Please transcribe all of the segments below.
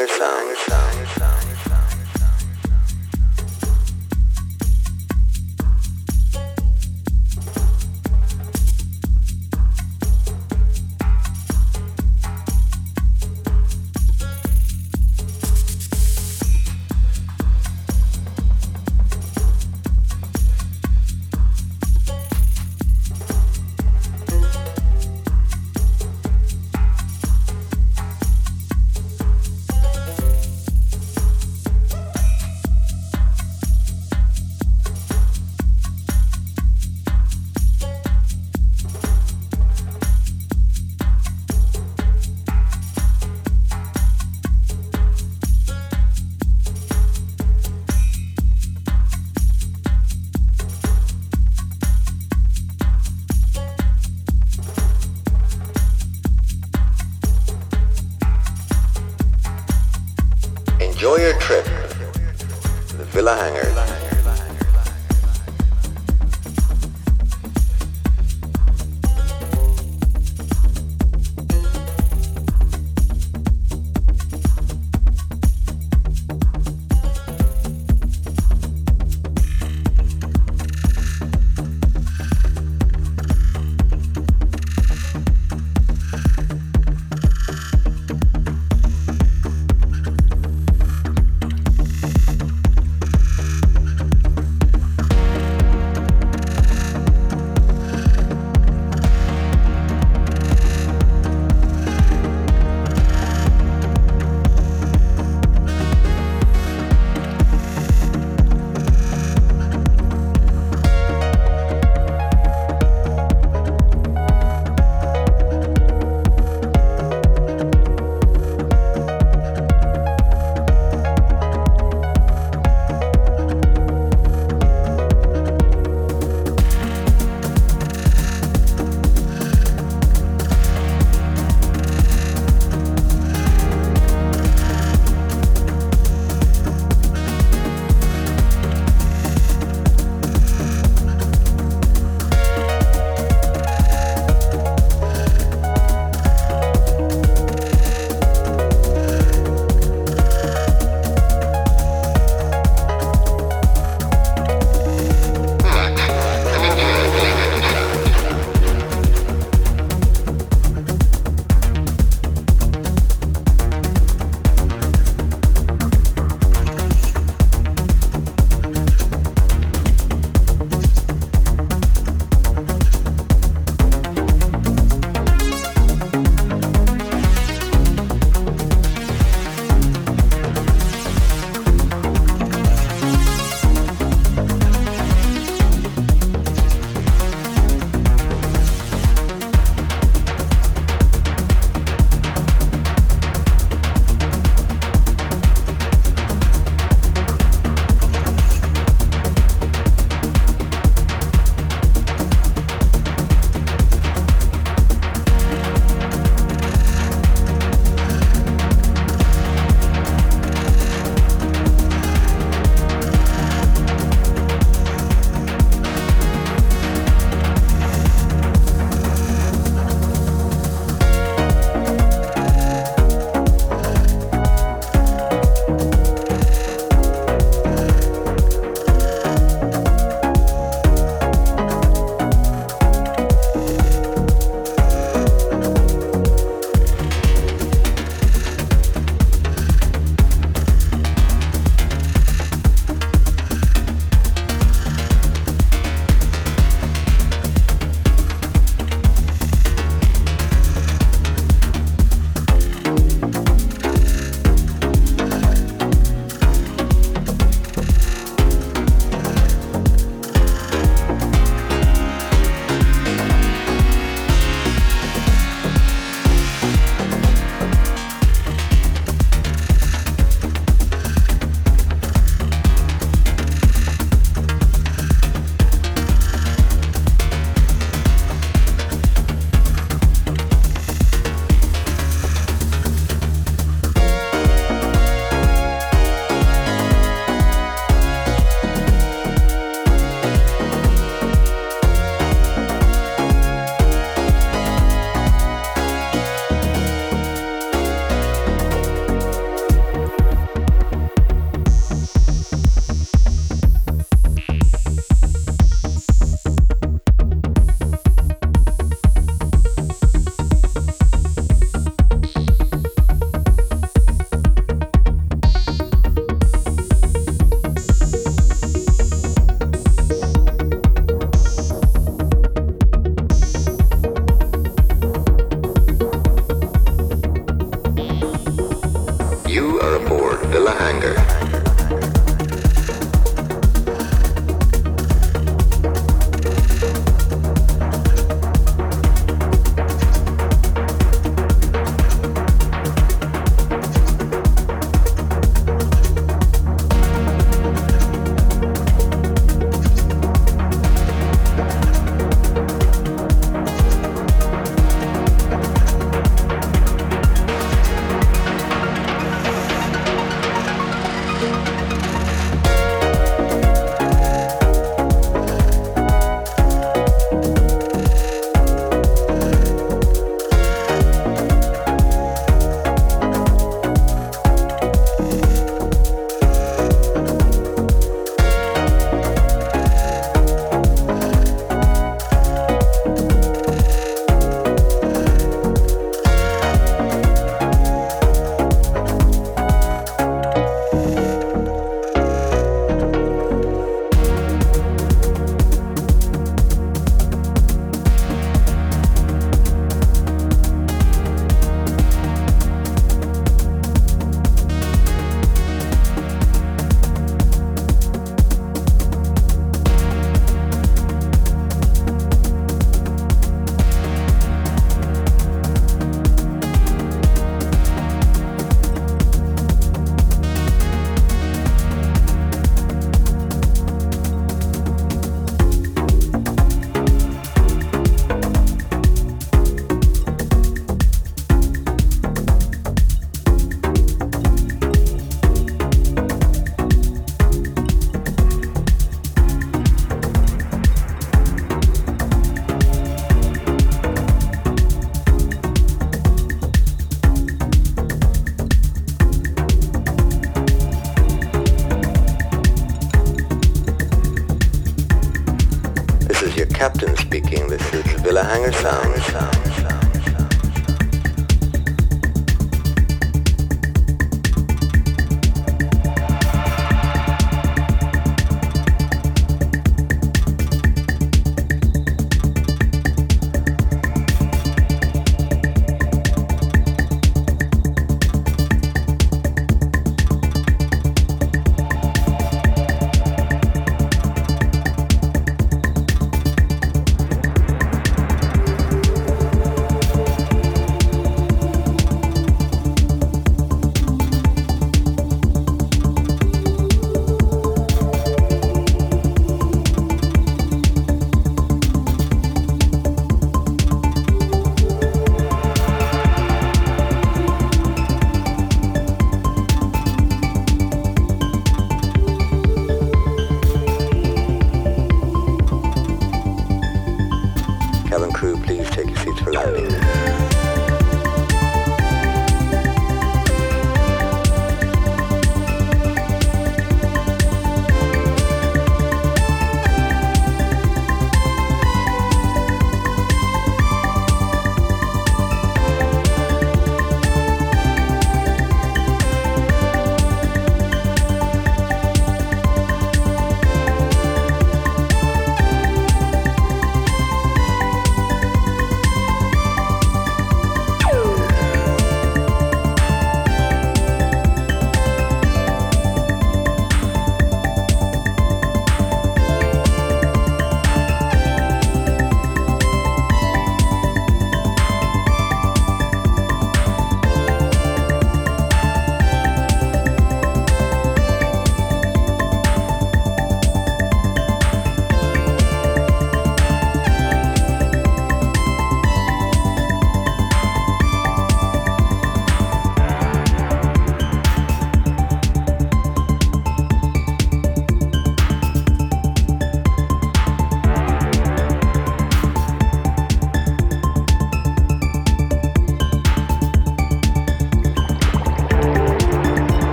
Is Villa Hanger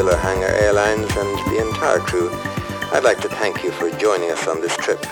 Spiller Hangar Airlines and the entire crew, I'd like to thank you for joining us on this trip.